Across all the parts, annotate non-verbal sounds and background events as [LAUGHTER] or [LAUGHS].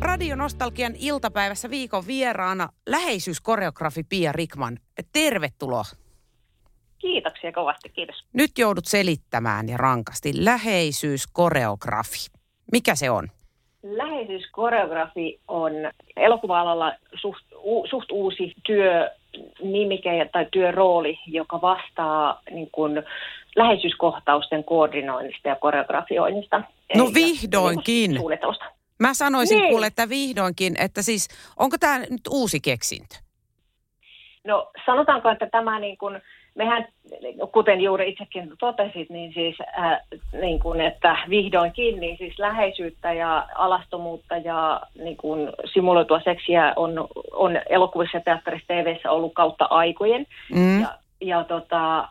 Radio Nostalgian iltapäivässä viikon vieraana läheisyyskoreografi Pia Rikman. Tervetuloa. Kiitoksia kovasti, kiitos. Nyt joudut selittämään ja rankasti. Läheisyyskoreografi. Mikä se on? Läheisyyskoreografi on elokuva-alalla suht, u, suht uusi työnimike tai työrooli, joka vastaa niin kuin, läheisyyskohtausten koordinoinnista ja koreografioinnista. No vihdoinkin. Suunnittelusta. Mä sanoisin niin. kuule, että vihdoinkin, että siis onko tämä nyt uusi keksintö? No sanotaanko, että tämä niin kuin, mehän, kuten juuri itsekin totesit, niin siis äh, niin kuin, että vihdoinkin, niin siis läheisyyttä ja alastomuutta ja niin kuin simuloitua seksiä on, on elokuvissa, teatterissa, TVssä ollut kautta aikojen. Mm. Ja, ja, tota,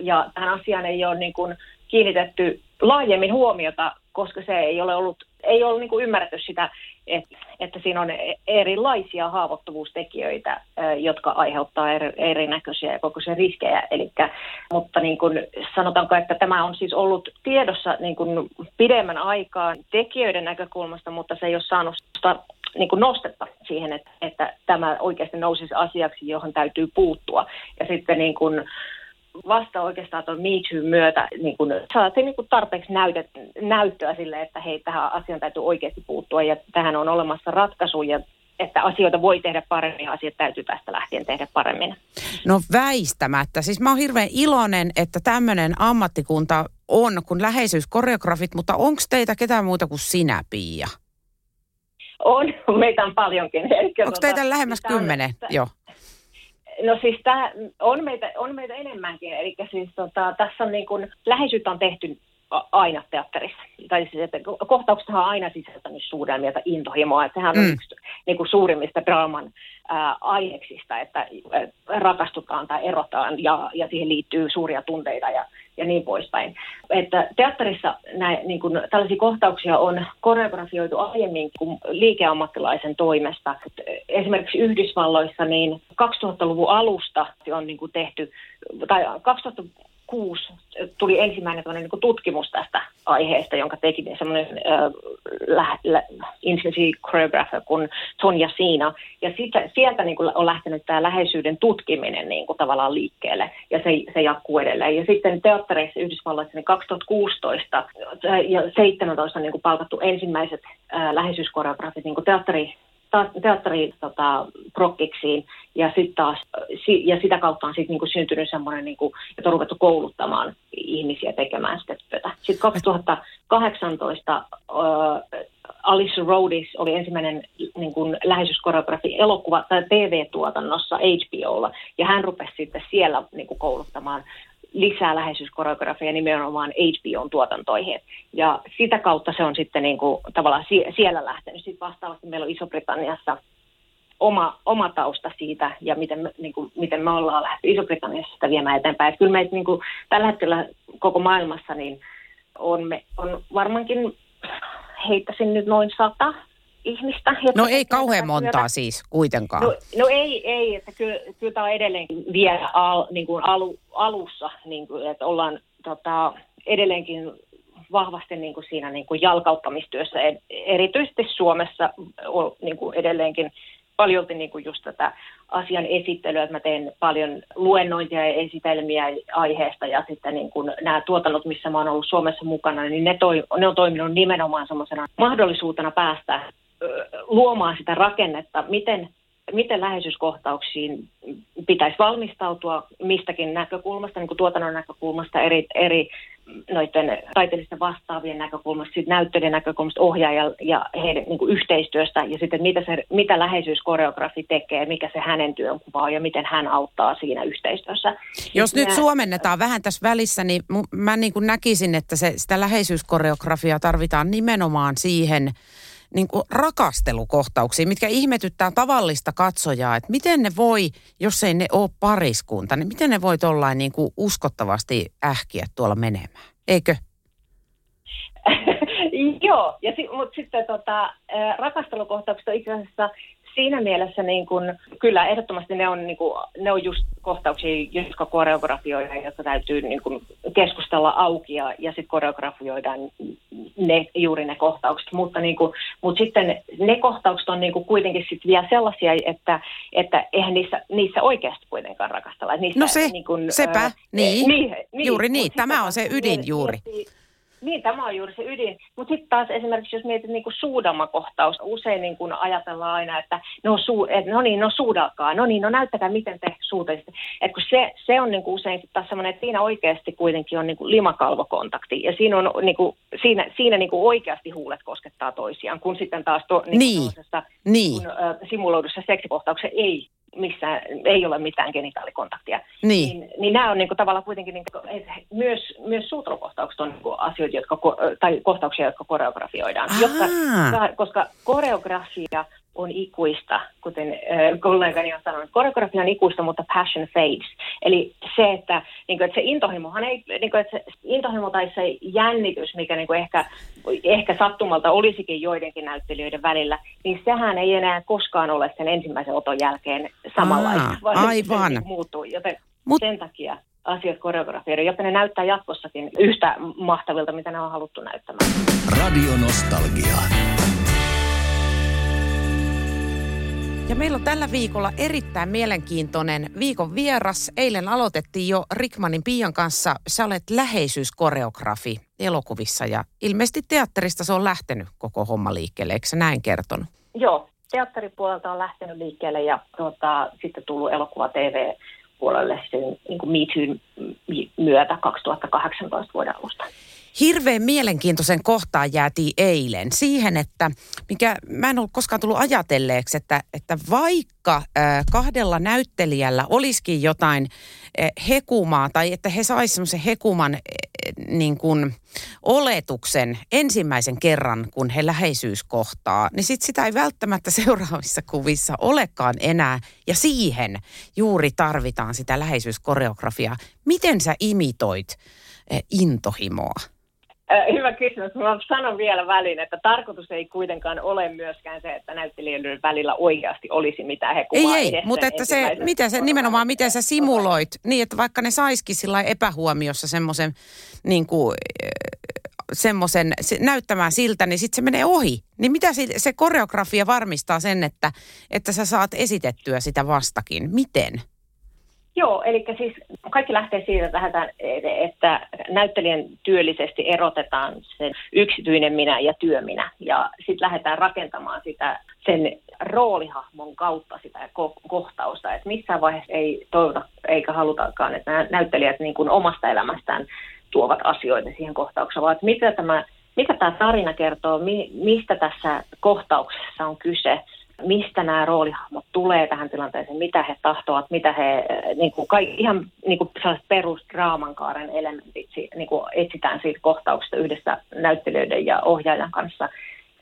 ja tähän asiaan ei ole niin kuin kiinnitetty laajemmin huomiota, koska se ei ole ollut ei ole niin ymmärretty sitä, että, että siinä on erilaisia haavoittuvuustekijöitä, jotka aiheuttaa eri, erinäköisiä ja koko se riskejä. Elikkä, mutta niin kuin sanotaanko, että tämä on siis ollut tiedossa niin kuin pidemmän aikaa tekijöiden näkökulmasta, mutta se ei ole saanut sitä niin kuin nostetta siihen, että, että tämä oikeasti nousisi asiaksi, johon täytyy puuttua. Ja sitten niin kuin, vasta oikeastaan tuon Me Too myötä niin kun saatiin niin kun tarpeeksi näytet, näyttöä sille, että hei, tähän asiaan täytyy oikeasti puuttua ja tähän on olemassa ratkaisu ja että asioita voi tehdä paremmin ja asiat täytyy tästä lähtien tehdä paremmin. No väistämättä. Siis mä oon hirveän iloinen, että tämmöinen ammattikunta on kuin läheisyyskoreografit, mutta onko teitä ketään muuta kuin sinä, Pia? On, [LAUGHS] meitä on paljonkin. Onko tuota, teitä lähemmäs kymmenen? Joo. No siis tämä on meitä, on meitä enemmänkin, eli siis tota, tässä on niin kuin, läheisyyttä on tehty aina teatterissa. Tai siis, että kohtaukset on aina sisältänyt suudelmia tai intohimoa. Että sehän on mm. yksi niin kuin suurimmista draaman ää, aiheksista, että rakastutaan tai erotaan ja, ja siihen liittyy suuria tunteita ja, ja niin poispäin. Että teatterissa näin, niin kuin, tällaisia kohtauksia on koreografioitu aiemmin kuin liikeammattilaisen toimesta. Esimerkiksi Yhdysvalloissa niin 2000-luvun alusta on niin kuin tehty, tai 2000 2006 tuli ensimmäinen niin tutkimus tästä aiheesta, jonka teki semmoinen äh, intimacy choreographer kuin Sonja Siina. Ja sitä, sieltä niin kuin on lähtenyt tämä läheisyyden tutkiminen niin kuin tavallaan liikkeelle, ja se, se jatkuu edelleen. Ja sitten teattereissa Yhdysvalloissa niin 2016 ja 2017 on niin kuin palkattu ensimmäiset äh, läheisyyskoreografit niin kuin teatteri teatteriin tota, prokkiksiin ja, sit taas, ja sitä kautta on sit, niinku, syntynyt semmoinen, niinku, että on ruvettu kouluttamaan ihmisiä tekemään sitä työtä. Sitten 2018 äh, Alice Rhodes oli ensimmäinen niin kuin, läheisyyskoreografi elokuva- tai TV-tuotannossa HBOlla, ja hän rupesi sitten siellä niin kuin, kouluttamaan lisää läheisyyskoreografia nimenomaan HBOn tuotantoihin. Ja sitä kautta se on sitten niin kuin, tavallaan sie- siellä lähtenyt. Sitten vastaavasti meillä on Iso-Britanniassa oma, oma tausta siitä ja miten me, niin kuin, miten me ollaan lähdetty Iso-Britanniassa sitä viemään eteenpäin. Että kyllä meitä niin kuin, tällä hetkellä koko maailmassa niin on, me, on varmaankin heittäisin nyt noin sata ihmistä. No ei kauhean montaa siis kuitenkaan. No, no ei, ei, että kyllä, kyllä tämä on edelleenkin vielä al, niin kuin alu, alussa, niin kuin, että ollaan tota, edelleenkin vahvasti niin kuin siinä niin kuin jalkauttamistyössä, erityisesti Suomessa on niin kuin edelleenkin paljolti niin kuin just tätä asian esittelyä, että mä teen paljon luennointia ja esitelmiä aiheesta ja sitten niin kuin nämä tuotannot, missä mä oon ollut Suomessa mukana, niin ne, toi, ne on toiminut nimenomaan semmoisena mahdollisuutena päästä luomaan sitä rakennetta, miten, miten läheisyyskohtauksiin pitäisi valmistautua mistäkin näkökulmasta, niin kuin tuotannon näkökulmasta, eri, eri noiden taiteellisten vastaavien näkökulmasta, sitten näyttöiden näkökulmasta, ohjaajan ja heidän niin kuin yhteistyöstä ja sitten mitä, se, mitä läheisyyskoreografi tekee, mikä se hänen työnkuva on ja miten hän auttaa siinä yhteistyössä. Jos nyt suomennetaan vähän tässä välissä, niin mä niin kuin näkisin, että se, sitä läheisyyskoreografiaa tarvitaan nimenomaan siihen, niin kuin rakastelukohtauksia, mitkä ihmetyttää tavallista katsojaa, että miten ne voi, jos ei ne ole pariskunta, niin miten ne voi tollain niin kuin uskottavasti ähkiä tuolla menemään, eikö? [LAUGHS] Joo, ja si- mutta sitten tota, rakastelukohtaukset on itse asiassa siinä mielessä niin kun, kyllä ehdottomasti ne on, niin kun, ne on just kohtauksia, jotka koreografioidaan, jotka täytyy niin kun, keskustella auki ja, ja sitten koreografioidaan ne, juuri ne kohtaukset. Mutta, niin kun, mutta sitten ne kohtaukset on niin kun, kuitenkin sit vielä sellaisia, että, että eihän niissä, niissä oikeasti kuitenkaan rakastella. Niissä, no se, niin kun, sepä, ää, niin, niin, niin, juuri niin. Tämä on se ydin miettii, juuri. Niin, tämä on juuri se ydin. Mutta sitten taas esimerkiksi, jos mietit niin suudamakohtaus, usein niin kuin ajatellaan aina, että no, suu, et, no niin, no suudakaa, no niin, no näyttäkää, miten te suutaisitte. Et kun se, se on niin kuin usein sit taas semmoinen, että siinä oikeasti kuitenkin on niin kuin limakalvokontakti. Ja siinä, on, niin kuin, siinä, siinä niin kuin oikeasti huulet koskettaa toisiaan, kun sitten taas to, niin Niin, niin. kun, simuloidussa seksikohtauksessa ei missään, ei ole mitään genitaalikontaktia. Niin. Niin, niin nämä on niin kuin, tavallaan kuitenkin, niin kuin, että myös, myös suutelukohtaukset on niin kuin, asioita, jotka, tai kohtauksia, jotka koreografioidaan. Jotka, koska koreografia on ikuista, kuten äh, kollegani on sanonut. Koreografia on ikuista, mutta passion fades. Eli se, että, niin kuin, että se intohimohan ei, niin kuin, että se intohimo tai se jännitys, mikä niin kuin ehkä, ehkä sattumalta olisikin joidenkin näyttelijöiden välillä, niin sehän ei enää koskaan ole sen ensimmäisen oton jälkeen samanlaista, Aa, vaan aivan. se muuttuu. Joten Mut- sen takia asiat koreografioida, jotta ne näyttää jatkossakin yhtä mahtavilta, mitä ne on haluttu näyttämään. Radio Nostalgia. Ja meillä on tällä viikolla erittäin mielenkiintoinen viikon vieras. Eilen aloitettiin jo Rikmanin Pian kanssa. Sä olet läheisyyskoreografi elokuvissa ja ilmeisesti teatterista se on lähtenyt koko homma liikkeelle. Eikö sä näin kertonut? Joo, teatteripuolelta on lähtenyt liikkeelle ja tuota, sitten tullut elokuva TV puolelle sen niin kuin Me Toon myötä 2018 vuoden alusta. Hirveän mielenkiintoisen kohtaan jäätiin eilen siihen, että mikä mä en ollut koskaan tullut ajatelleeksi, että, että vaikka äh, kahdella näyttelijällä olisikin jotain äh, hekumaa tai että he saisivat semmoisen hekuman äh, niin kuin oletuksen ensimmäisen kerran, kun he läheisyys kohtaa, niin sit sitä ei välttämättä [LAUGHS] seuraavissa kuvissa olekaan enää. Ja siihen juuri tarvitaan sitä läheisyyskoreografiaa. Miten sä imitoit intohimoa? Äh, Hyvä kysymys. Mä sanon vielä väliin, että tarkoitus ei kuitenkaan ole myöskään se, että näyttelijöiden välillä oikeasti olisi mitään Ei, hekumaa. ei, edes mutta että se, miten se, nimenomaan miten sä simuloit, niin että vaikka ne saisikin sillä epähuomiossa semmoisen niin kuin, semmoisen se, näyttämään siltä, niin sitten se menee ohi. Niin mitä se, se koreografia varmistaa sen, että, että sä saat esitettyä sitä vastakin? Miten? Joo, eli siis kaikki lähtee siitä, lähdetään, että näyttelijän työllisesti erotetaan sen yksityinen minä ja työminä. Ja sitten lähdetään rakentamaan sitä sen roolihahmon kautta sitä ko- kohtausta. Että missään vaiheessa ei toivota eikä halutakaan, että nämä näyttelijät niin kuin omasta elämästään tuovat asioita siihen kohtaukseen, vaan että mitä tämä, mitä tämä tarina kertoo, mi, mistä tässä kohtauksessa on kyse – mistä nämä roolihahmot tulee tähän tilanteeseen, mitä he tahtovat, mitä he, niin kuin kaikki, ihan niin kuin sellaiset perusdraamankaaren elementit niin kuin etsitään siitä kohtauksesta yhdessä näyttelijöiden ja ohjaajan kanssa.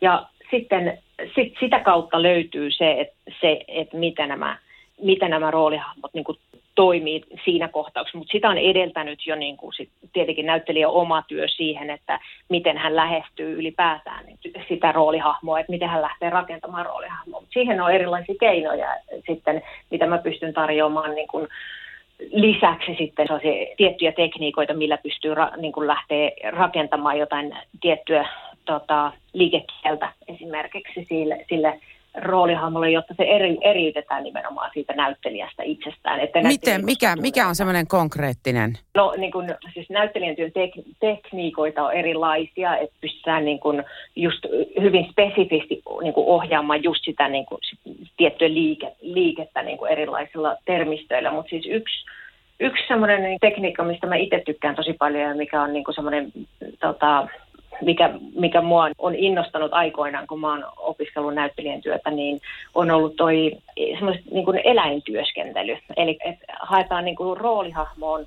Ja sitten sit, sitä kautta löytyy se, että, se, että mitä, nämä, mitä nämä roolihahmot niin kuin toimii siinä kohtauksessa, mutta sitä on edeltänyt jo niin kuin sit tietenkin näyttelijä oma työ siihen, että miten hän lähestyy ylipäätään niin sitä roolihahmoa, että miten hän lähtee rakentamaan roolihahmoa. Mut siihen on erilaisia keinoja sitten, mitä mä pystyn tarjoamaan niin kuin lisäksi sitten tiettyjä tekniikoita, millä pystyy ra, niin kuin lähteä rakentamaan jotain tiettyä tota, liikekieltä esimerkiksi sille, sille roolihahmolle, jotta se eri, eriytetään nimenomaan siitä näyttelijästä itsestään. Että Miten, mikä, mikä on semmoinen konkreettinen? No niin kuin, siis näyttelijän työn tek, tekniikoita on erilaisia, että pystytään niin kuin, just hyvin spesifisti niin kuin ohjaamaan just sitä niin kuin, sit, tiettyä liike, liikettä niin kuin erilaisilla termistöillä, mutta siis yksi Yksi semmoinen tekniikka, mistä mä itse tykkään tosi paljon ja mikä on niin semmoinen tota, mikä, mikä mua on innostanut aikoinaan, kun mä oon opiskellut näyttelijän työtä, niin on ollut toi niin kuin eläintyöskentely. Eli että haetaan niin kuin roolihahmoon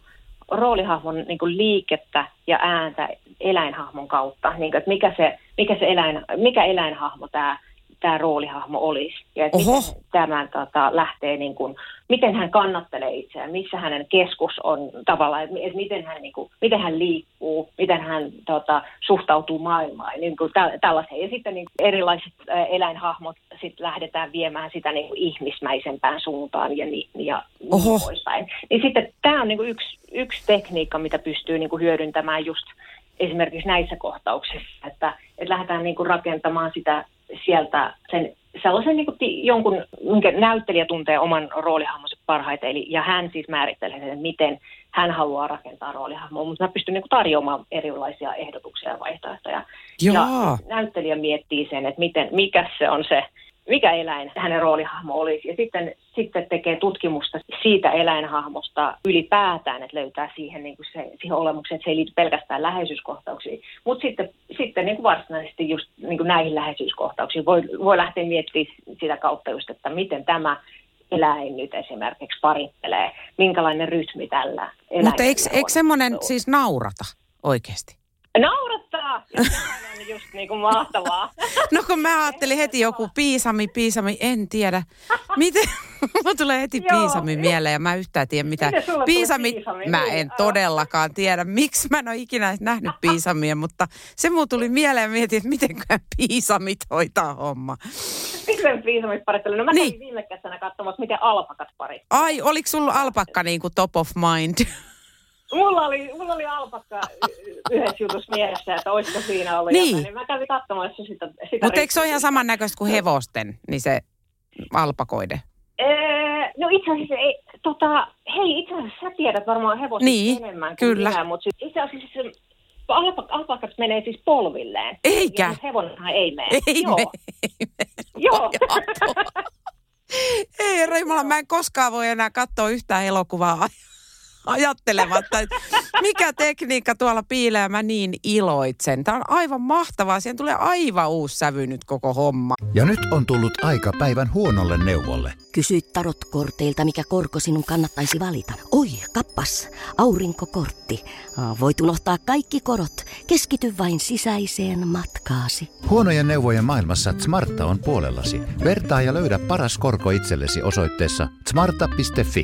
roolihahmon niin kuin liikettä ja ääntä eläinhahmon kautta, niin kuin, että mikä se, mikä se eläin, mikä eläinhahmo tämä tämä roolihahmo olisi. Ja että Oho. miten tämä tota, lähtee, niin kuin, miten hän kannattelee itseään, missä hänen keskus on tavallaan, että, että miten, hän, niin kuin, miten hän liikkuu, miten hän tota, suhtautuu maailmaan, niin kuin tä, tällaiseen. Ja sitten niin kuin, erilaiset ä, eläinhahmot sit lähdetään viemään sitä niin kuin, ihmismäisempään suuntaan ja, ni, ja niin poispäin. Niin sitten tämä on niin kuin, yksi, yksi tekniikka, mitä pystyy niin kuin, hyödyntämään just esimerkiksi näissä kohtauksissa, että, että lähdetään niin kuin rakentamaan sitä sieltä sen sellaisen niin kuin jonkun, minkä näyttelijä tuntee oman roolihahmonsa parhaiten, eli, ja hän siis määrittelee sen, että miten hän haluaa rakentaa roolihahmoa, mutta mä pystyn niin kuin tarjoamaan erilaisia ehdotuksia ja vaihtoehtoja. Joo. Ja näyttelijä miettii sen, että miten, mikä se on se, mikä eläin hänen roolihahmo olisi. Ja sitten, sitten tekee tutkimusta siitä eläinhahmosta ylipäätään, että löytää siihen, niin kuin se, siihen olemukseen, että se ei liity pelkästään läheisyyskohtauksiin. Mutta sitten, sitten niin kuin varsinaisesti just niin kuin näihin läheisyyskohtauksiin voi, voi lähteä miettimään sitä kautta just, että miten tämä eläin nyt esimerkiksi parittelee, minkälainen rytmi tällä eläimellä Mutta eikö, eikö semmoinen siis naurata oikeasti? Ja sehän on just niin kuin mahtavaa. [LAUGHS] No kun mä ajattelin heti joku piisami, piisami, en tiedä. Miten? [LAUGHS] Mulla tulee heti Joo. piisami mieleen ja mä yhtään tiedä mitä. Piisami, piisami? mä Niin, en aa. todellakaan tiedä, miksi mä en ole ikinä nähnyt piisamia, mutta se mulla tuli mieleen ja mietin, että miten piisamit hoitaa homma. Miten piisamit parittelee? No mä Niin. kävin viime kesänä katsomassa, miten alpakat parittelee. Ai, oliko sulla alpakka niin kuin top of mind? [LAUGHS] Mulla oli, mulla oli alpakka yhdessä jutussa mielessä, että olisiko siinä ollut Niin. jotain. Niin mä kävin katsomassa sitä. sitä Mutta eikö se ole ihan samannäköistä kuin hevosten, niin se alpakoide? Ee, no itse asiassa, ei, tota, hei itse asiassa sä tiedät varmaan hevosista Niin, enemmän kuin kyllä. minä, mutta siis itse asiassa se alpak, alpakat menee siis polvilleen. Eikä. Ja, hevonenhan ei mene. Ei Joo. me. Joo. Ei herra Jumala, mä en koskaan voi enää katsoa yhtään elokuvaa ajattelematta, että mikä tekniikka tuolla piilee, mä niin iloitsen. Tämä on aivan mahtavaa, siihen tulee aivan uusi sävy nyt koko homma. Ja nyt on tullut aika päivän huonolle neuvolle. Kysy tarotkorteilta, mikä korko sinun kannattaisi valita. Oi, kappas, aurinkokortti. Voit unohtaa kaikki korot. Keskity vain sisäiseen matkaasi. Huonojen neuvojen maailmassa Smarta on puolellasi. Vertaa ja löydä paras korko itsellesi osoitteessa smarta.fi.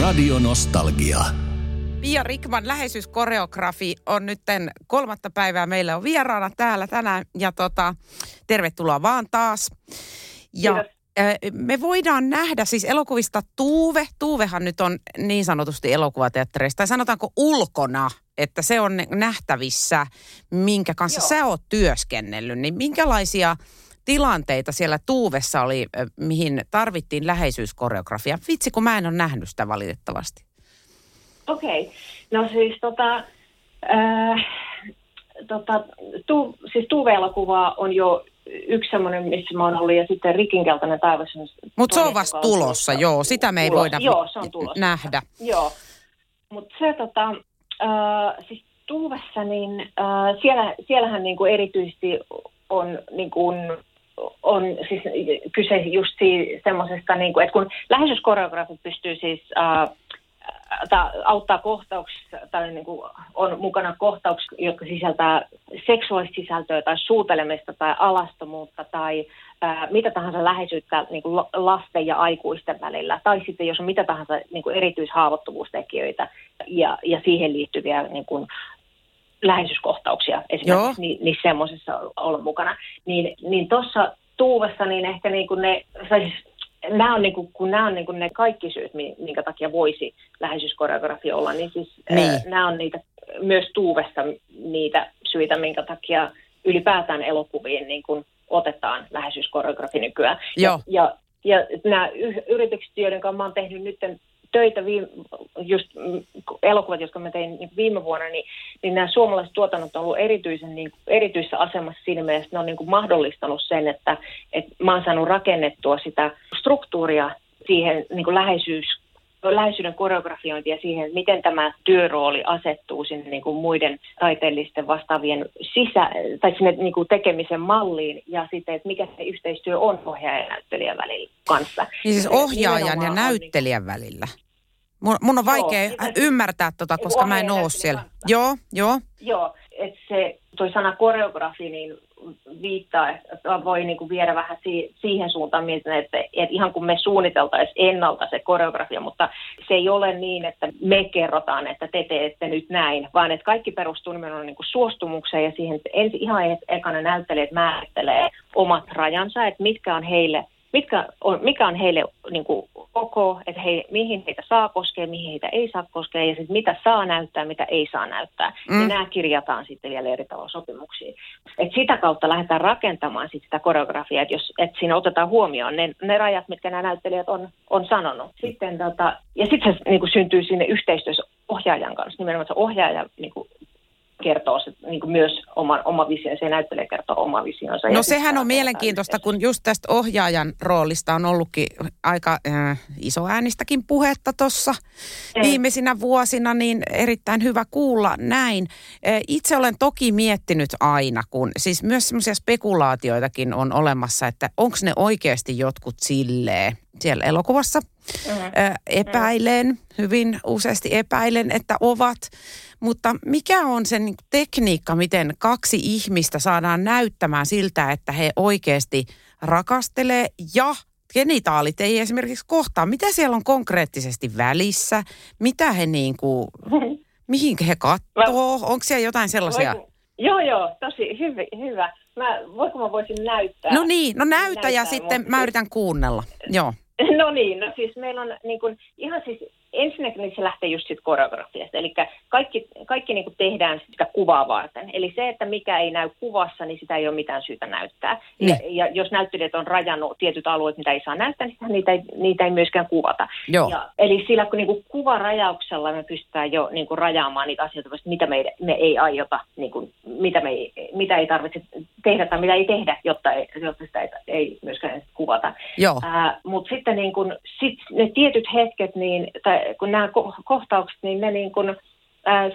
Radio Nostalgia. Pia Rikman, läheisyyskoreografi, on nyt kolmatta päivää. Meillä on vieraana täällä tänään ja tota, tervetuloa vaan taas. Ja Kiitos. me voidaan nähdä siis elokuvista Tuuve. Tuuvehan nyt on niin sanotusti elokuvateattereista, tai sanotaanko ulkona, että se on nähtävissä, minkä kanssa Joo. sä oot työskennellyt. Niin minkälaisia tilanteita siellä Tuuvessa oli, mihin tarvittiin läheisyyskoreografia? Vitsi, kun mä en ole nähnyt sitä valitettavasti. Okei. Okay. No siis tota, äh, tota tu, siis Tuve-elokuva on jo yksi semmoinen, missä mä oon ollut, ja sitten Rikin keltainen taivas. Mutta se on vasta on tulossa, joo. Sitä me ei Tulossa. voida Joo, se on tulossa. nähdä. Joo. Mutta se tota, äh, siis Tuuvessa, niin äh, siellä, siellähän niinku erityisesti on niinku, on siis kyse just semmoisesta, niinku, että kun läheisyyskoreografit pystyy siis ta, auttaa kohtauksissa, tai niin kuin on mukana kohtauksia, jotka sisältää seksuaalista sisältöä tai suutelemista tai alastomuutta tai ää, mitä tahansa läheisyyttä niin kuin la- lasten ja aikuisten välillä. Tai sitten jos on mitä tahansa niin kuin erityishaavoittuvuustekijöitä ja, ja siihen liittyviä niin kuin, läheisyyskohtauksia esimerkiksi, niin, niin semmoisessa olla mukana. Niin, niin tuossa Tuuvassa niin ehkä niin kuin ne, siis nämä on, niin kuin, kun nämä on niin kuin ne kaikki syyt, mi- minkä takia voisi läheisyyskoreografia olla, niin siis Niin. nämä on niitä, myös Tuuvessa niitä syitä, minkä takia ylipäätään elokuviin niin kuin otetaan läheisyyskoreografi nykyään. Joo. Ja, ja, ja nämä yritykset, joiden kanssa mä oon tehnyt nyt töitä, viime, just mm, elokuvat, jotka mä tein niin viime vuonna, niin, niin nämä suomalaiset tuotannot on ollut erityisen, niin, erityisessä asemassa siinä mielessä, että ne on niin kuin mahdollistanut sen, että, että mä oon saanut rakennettua sitä struktuuria siihen niin kuin läheisyys läheisyyden koreografiointia siihen, miten tämä työrooli asettuu sinne niin kuin muiden taiteellisten vastaavien sisä, tai sinne niin kuin tekemisen malliin ja sitten, että mikä se yhteistyö on ohjaajan ja näyttelijän välillä kanssa. Niin siis ohjaajan ja näyttelijän niin... välillä. Mun, mun on vaikea joo, ymmärtää tota, koska mä en ole siellä. Joo, joo. Joo, että se toi sana koreografi, niin viittaa, että voi niin kuin viedä vähän si- siihen suuntaan, että, että ihan kun me suunniteltaisiin ennalta se koreografia, mutta se ei ole niin, että me kerrotaan, että te teette nyt näin, vaan että kaikki perustuu nimenomaan niin suostumukseen ja siihen, että ensin ihan ekana näyttelijät määrittelee omat rajansa, että mitkä on heille – mitkä on, mikä on heille niin kuin, ok, että he, mihin heitä saa koskea, mihin heitä ei saa koskea ja sitten mitä saa näyttää, mitä ei saa näyttää. Mm. Ja nämä kirjataan sitten vielä eri tavalla sopimuksiin. Et sitä kautta lähdetään rakentamaan sit sitä koreografiaa, että jos et siinä otetaan huomioon ne, ne rajat, mitkä nämä näyttelijät on, on sanonut. Sitten, tota, ja sitten se niin kuin syntyy sinne yhteistyössä ohjaajan kanssa, nimenomaan se ohjaaja niin kuin, kertoo se, niin kuin myös oma, oma visionsa ja näyttelijä kertoo oma visionsa. No sehän on mielenkiintoista, kun just tästä ohjaajan roolista on ollutkin aika äh, iso äänistäkin puhetta tuossa viimeisinä vuosina, niin erittäin hyvä kuulla näin. Äh, itse olen toki miettinyt aina, kun siis myös semmoisia spekulaatioitakin on olemassa, että onko ne oikeasti jotkut silleen siellä elokuvassa. Mm-hmm. Äh, epäilen, hyvin useasti epäilen, että ovat. Mutta mikä on se niin tekniikka, miten kaksi ihmistä saadaan näyttämään siltä, että he oikeasti rakastelee ja genitaalit ei esimerkiksi kohtaa. Mitä siellä on konkreettisesti välissä? Mitä he niin kuin, [LAUGHS] mihin he katsoo? Onko siellä jotain sellaisia? Voisin, joo, joo, tosi hyvä. hyvä. Mä, voinko mä voisin näyttää? No niin, no näytä näyttää, ja sitten mä yritän kuunnella. Joo. [LAUGHS] No niin, no siis meillä on niin kuin, ihan siis ensinnäkin niin se lähtee just siitä koreografiasta. Eli kaikki, kaikki niin tehdään sitä kuvaa varten. Eli se, että mikä ei näy kuvassa, niin sitä ei ole mitään syytä näyttää. Ja, niin. ja jos näyttelijät on rajannut tietyt alueet, mitä ei saa näyttää, niin niitä ei, niitä ei myöskään kuvata. Joo. Ja, eli sillä kun niin kuin kuvarajauksella me pystytään jo niin kuin rajaamaan niitä asioita, mitä me, me ei aiota, niin kuin, mitä, me ei, mitä ei tarvitse tehdä tai mitä ei tehdä, jotta, ei, jotta sitä ei, ei myöskään kuvata. Mutta sitten niin kuin, sit ne tietyt hetket, niin, tai kun nämä kohtaukset, niin ne niin kuin,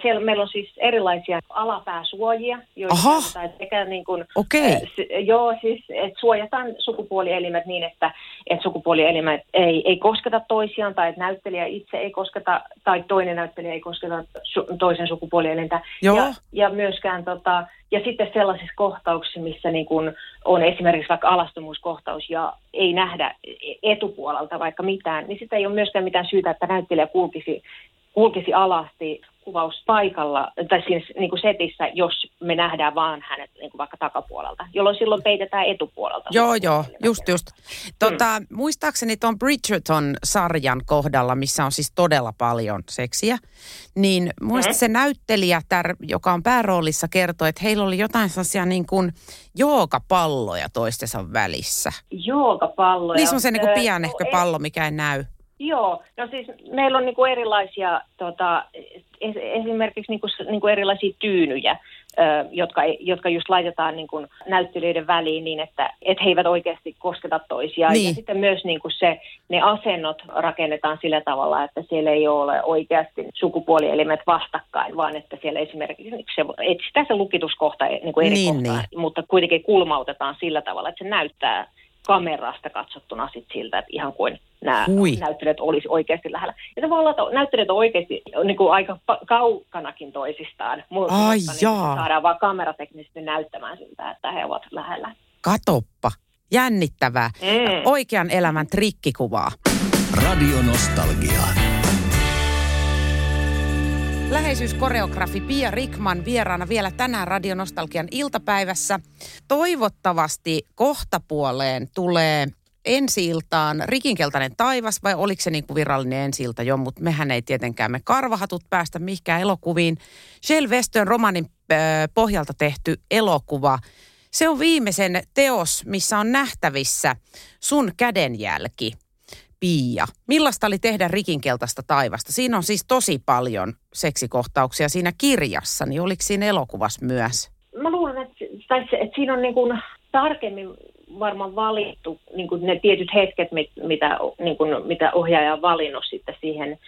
Siellä meillä on siis erilaisia alapääsuojia, joita Aha. sekä niin kuin, okay. s- joo, siis, että suojataan sukupuolielimet niin, että et sukupuolielimet ei, ei kosketa toisiaan, tai että näyttelijä itse ei kosketa, tai toinen näyttelijä ei kosketa su- toisen sukupuolielintä. Joo. Ja, ja myöskään tota, ja sitten sellaisissa kohtauksissa, missä niin kun on esimerkiksi vaikka alastomuuskohtaus ja ei nähdä etupuolelta vaikka mitään, niin sitä ei ole myöskään mitään syytä, että näyttelijä kulkisi, kulkisi alasti kuvauspaikalla, tai siis niin kuin setissä, jos me nähdään vaan hänet niin kuin vaikka takapuolelta, jolloin silloin peitetään etupuolelta. Joo, joo, just just. Tota, mm. Muistaakseni tuon Bridgerton-sarjan kohdalla, missä on siis todella paljon seksiä, niin muista mm. se näyttelijä, tär, joka on pääroolissa, kertoi, että heillä oli jotain sellaisia niin kuin jookapalloja toistensa välissä. Jookapalloja? Niin semmoisen niin kuin pienehkö pallo, mikä ei näy. Joo, no siis meillä on niin kuin erilaisia, tota, esimerkiksi niin kuin, niin kuin erilaisia tyynyjä, jotka, jotka just laitetaan niin kuin näyttelijöiden väliin niin, että et he eivät oikeasti kosketa toisiaan. Niin. Ja sitten myös niin kuin se, ne asennot rakennetaan sillä tavalla, että siellä ei ole oikeasti sukupuolielimet vastakkain, vaan että siellä esimerkiksi se, etsitään se lukituskohta niin kuin eri niin, kohtaa, niin. mutta kuitenkin kulmautetaan sillä tavalla, että se näyttää kamerasta katsottuna sit siltä, että ihan kuin nämä Hui. näyttelijät olisi oikeasti lähellä. Ja se voi olla, että näyttelijät on oikeasti niin kuin aika kaukanakin toisistaan, mutta Ai niin saadaan vaan kamerateknisesti näyttämään siltä, että he ovat lähellä. Katoppa. Jännittävää. Mm. Oikean elämän trikkikuvaa. Radio Nostalgia. Läheisyyskoreografi Pia Rikman vieraana vielä tänään Radionostalgian iltapäivässä. Toivottavasti kohtapuoleen tulee ensi-iltaan Rikinkeltainen taivas, vai oliko se niin kuin virallinen ensi jo, mutta mehän ei tietenkään me karvahatut päästä mihinkään elokuviin. Shell Westön romanin pohjalta tehty elokuva. Se on viimeisen teos, missä on nähtävissä sun kädenjälki. Pia, millaista oli tehdä rikinkeltaista taivasta? Siinä on siis tosi paljon seksikohtauksia siinä kirjassa, niin oliko siinä elokuvassa myös? Mä luulen, että, tai se, että siinä on niin kuin tarkemmin varmaan valittu niin kuin ne tietyt hetket, mit, mitä, niin kuin, mitä ohjaaja on valinnut sitten siihen,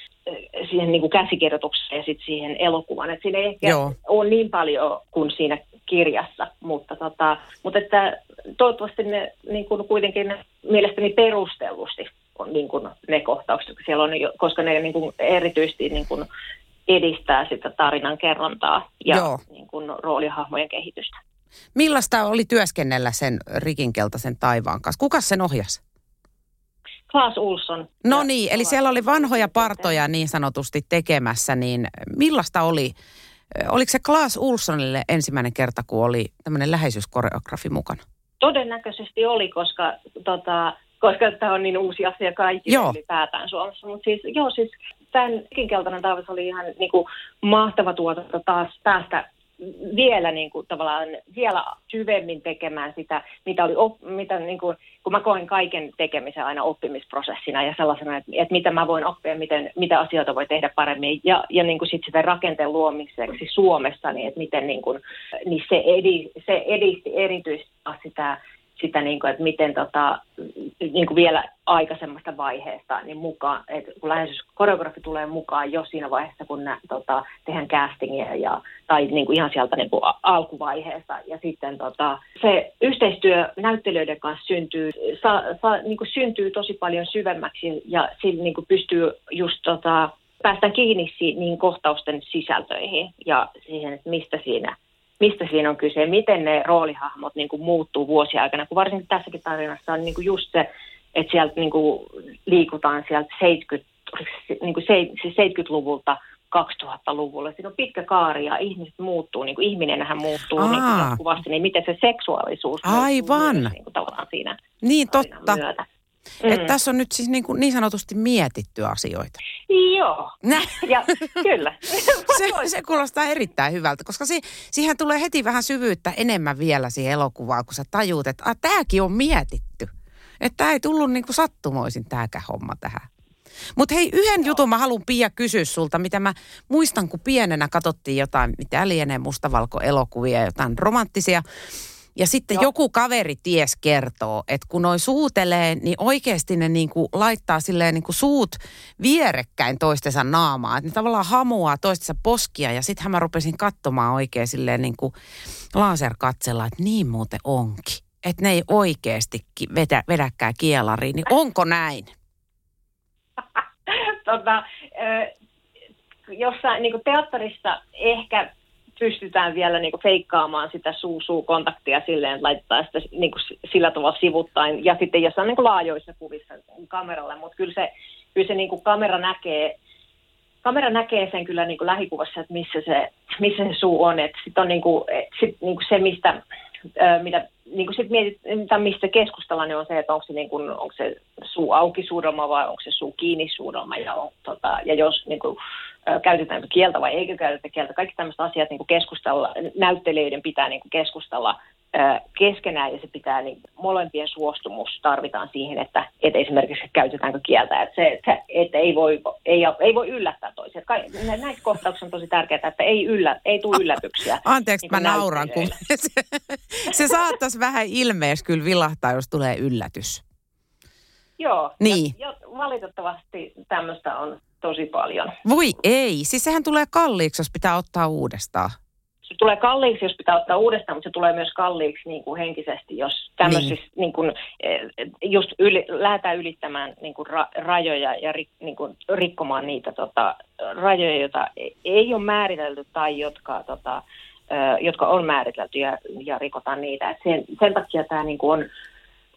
siihen niin kuin käsikirjoitukseen ja sitten siihen elokuvaan. Et siinä ei ehkä Joo. ole niin paljon kuin siinä kirjassa, mutta, tota, mutta että toivottavasti ne niin kuin kuitenkin mielestäni perustellusti niin kuin ne kohtaukset, jotka siellä on, koska ne niin kuin erityisesti niin kuin edistää sitä tarinan kerrontaa ja Joo. niin kuin roolihahmojen kehitystä. Millaista oli työskennellä sen rikinkeltaisen taivaan kanssa? Kuka sen ohjasi? Klaas Ulsson. No niin, eli siellä oli vanhoja partoja niin sanotusti tekemässä, niin millaista oli? Oliko se Klaas Ulssonille ensimmäinen kerta, kun oli tämmöinen läheisyyskoreografi mukana? Todennäköisesti oli, koska, tota, koska tämä on niin uusi asia kaikille Joo. ylipäätään Suomessa. Mutta siis, joo, siis tämän keltainen taivas oli ihan niin kuin, mahtava tuotanto taas päästä vielä niin kuin, tavallaan vielä syvemmin tekemään sitä, mitä oli, op, mitä niin kuin, kun mä koen kaiken tekemisen aina oppimisprosessina ja sellaisena, että, että mitä mä voin oppia, miten, mitä asioita voi tehdä paremmin ja, ja niin kuin sit sitä rakenteen luomiseksi Suomessa, niin että miten niin kuin, niin se, edi, se edisti erityisesti sitä, sitä niin kuin, että miten tota, niin kuin vielä aikaisemmasta vaiheesta niin mukaan, että kun läheisyyskoreografi tulee mukaan jo siinä vaiheessa, kun nä, tota, tehdään castingia ja, tai niin kuin ihan sieltä niin kuin alkuvaiheesta. Ja sitten tota, se yhteistyö näyttelijöiden kanssa syntyy, sa, sa, niin kuin syntyy tosi paljon syvemmäksi ja sillä niin kuin pystyy just tota, päästään kiinni si, niin kohtausten sisältöihin ja siihen, että mistä siinä mistä siinä on kyse, miten ne roolihahmot niin kuin muuttuu vuosien aikana, kun varsinkin tässäkin tarinassa on niin kuin just se, että sieltä niin kuin liikutaan sieltä 70, niin kuin se, siis 70-luvulta 2000-luvulle. Siinä on pitkä kaari ja ihmiset muuttuu, niin kuin ihminenhän muuttuu niin kuin Aa. jatkuvasti, niin miten se seksuaalisuus muuttuu Aivan. myös, niin kuin tavallaan siinä Niin totta. myötä. Mm. Että tässä on nyt siis niin, kuin niin sanotusti mietitty asioita. Joo, Nä. ja kyllä. [LAUGHS] Se, se kuulostaa erittäin hyvältä, koska si, siihen tulee heti vähän syvyyttä enemmän vielä siihen elokuvaan, kun sä tajuut, että ah, tämäkin on mietitty. Että tämä ei tullut niin kuin sattumoisin tämäkään homma tähän. Mutta hei, yhden jutun mä haluan Pia kysyä sulta, mitä mä muistan, kun pienenä katsottiin jotain, mitä lienee mustavalko-elokuvia, jotain romanttisia. Ja sitten Joo. joku kaveri ties kertoo, että kun noi suutelee, niin oikeasti ne niinku laittaa silleen niinku suut vierekkäin toistensa naamaa. Että ne tavallaan hamuaa toistensa poskia ja sittenhän mä rupesin katsomaan oikein silleen niinku laserkatsella, että niin muuten onkin. Että ne ei oikeasti vedä, vedäkään kielariin. Niin onko näin? [LAUGHS] tota, ö, jossain niin teatterissa ehkä pystytään vielä niin feikkaamaan sitä suu-suu-kontaktia silleen, että laittaa sitä niin sillä tavalla sivuttain. Ja sitten jossain niin laajoissa kuvissa kameralle, mutta kyllä se, kyllä se niin kamera näkee kamera näkee sen kyllä niin kuin lähikuvassa, että missä se, missä se suu on. Että sit on niin kuin, sit niin kuin se, mistä, mitä, niin kuin sit mietit, mitä, mistä niin on se, että onko se, niin kuin, onko se suu auki suudelma vai onko se suu kiinni suudelma. Ja, on, tota, ja jos niin kuin, ö, käytetäänkö kieltä vai eikö käytetä kieltä. Kaikki tämmöiset asiat niin kuin keskustella, näyttelijöiden pitää niin kuin keskustella keskenään ja se pitää, niin molempien suostumus tarvitaan siihen, että, että esimerkiksi käytetäänkö kieltä. Että se, että, että ei, voi, ei, ei voi yllättää toisia. Näissä kohtauksissa on tosi tärkeää, että ei, yllä, ei tule yllätyksiä. Anteeksi, niin mä nauran, kun se, [LAUGHS] se saattaisi vähän ilmeessä kyllä vilahtaa, jos tulee yllätys. Joo, Niin. ja, ja valitettavasti tämmöistä on tosi paljon. Voi ei, siis sehän tulee kalliiksi, jos pitää ottaa uudestaan. Se tulee kalliiksi, jos pitää ottaa uudestaan, mutta se tulee myös kalliiksi niin kuin henkisesti, jos tämmöisissä niin. Niin kuin, eh, just yli, lähdetään ylittämään niin kuin ra, rajoja ja ri, niin kuin rikkomaan niitä tota, rajoja, joita ei ole määritelty tai jotka, tota, jotka on määritelty ja, ja rikotaan niitä. Et sen, sen takia tämä niin kuin on,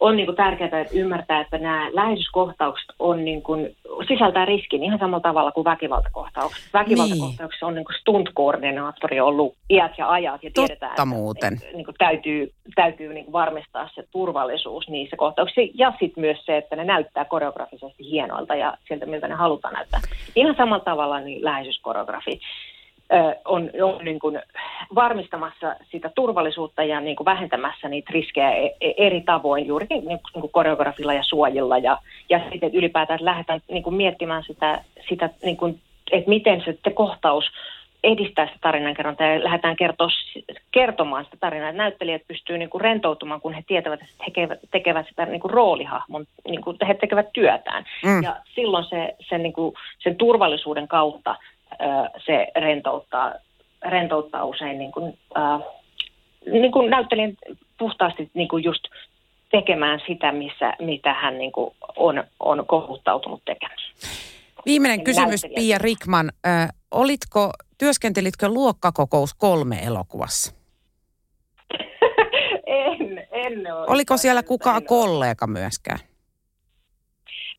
on niin kuin tärkeää että ymmärtää, että nämä läheisyyskohtaukset on niin kuin, sisältää riskin ihan samalla tavalla kuin väkivaltakohtaukset. Väkivaltakohtauksessa on niin stunt-koordinaattori ollut iät ja ajat ja tiedetään, Totta että, muuten. että niin kuin täytyy, täytyy niin kuin varmistaa se turvallisuus niissä kohtauksissa ja sitten myös se, että ne näyttää koreografisesti hienoilta ja sieltä miltä ne halutaan näyttää. Ihan samalla tavalla niin läheisyyskoreografi on, on niin kuin varmistamassa sitä turvallisuutta ja niin kuin vähentämässä niitä riskejä e, e, eri tavoin, juurikin niin kuin koreografilla ja suojilla. Ja, ja sitten ylipäätään että lähdetään niin kuin miettimään sitä, sitä niin kuin, että miten se kohtaus edistää sitä tarinankerrontaa ja lähdetään kertoa, kertomaan sitä tarinaa. Että näyttelijät pystyy niin kuin rentoutumaan, kun he tietävät, että he tekevät sitä niin kuin roolihahmon, niin kuin he tekevät työtään. Mm. Ja silloin se, se niin kuin, sen turvallisuuden kautta se rentouttaa, rentouttaa usein niin kuin, äh, niin kuin näyttelijän puhtaasti niin kuin just tekemään sitä, missä, mitä hän niin kuin on, on kouluttautunut tekemään. Viimeinen kysymys, Pia Rikman. Äh, olitko, työskentelitkö luokkakokous kolme elokuvassa? [LAUGHS] en, en ole. Oliko siellä kukaan kollega myöskään?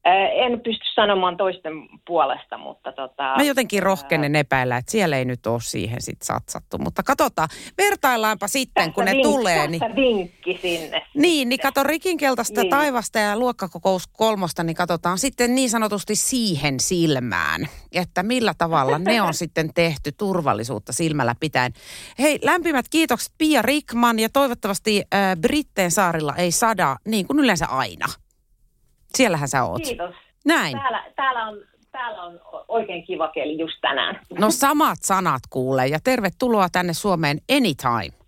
En pysty sanomaan toisten puolesta, mutta tota... Mä jotenkin rohkenen epäillä, että siellä ei nyt ole siihen sit satsattu. Mutta katsotaan, vertaillaanpa sitten, tässä kun ne vink, tulee. Niin, vinkki sinne. Niin, niin kato rikinkeltaista niin. taivasta ja luokkakokous kolmosta, niin katsotaan sitten niin sanotusti siihen silmään, että millä tavalla ne on [LAUGHS] sitten tehty turvallisuutta silmällä pitäen. Hei, lämpimät kiitokset Pia Rikman ja toivottavasti äh, Britteen saarilla ei sada, niin kuin yleensä aina. Siellähän sä oot. Kiitos. Näin. Täällä, täällä, on, täällä on oikein kiva keli just tänään. No samat sanat kuulee ja tervetuloa tänne Suomeen anytime.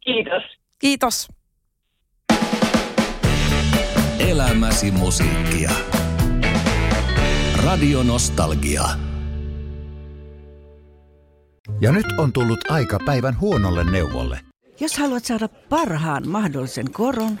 Kiitos. Kiitos. Elämäsi musiikkia. Radio Nostalgia. Ja nyt on tullut aika päivän huonolle neuvolle. Jos haluat saada parhaan mahdollisen koron,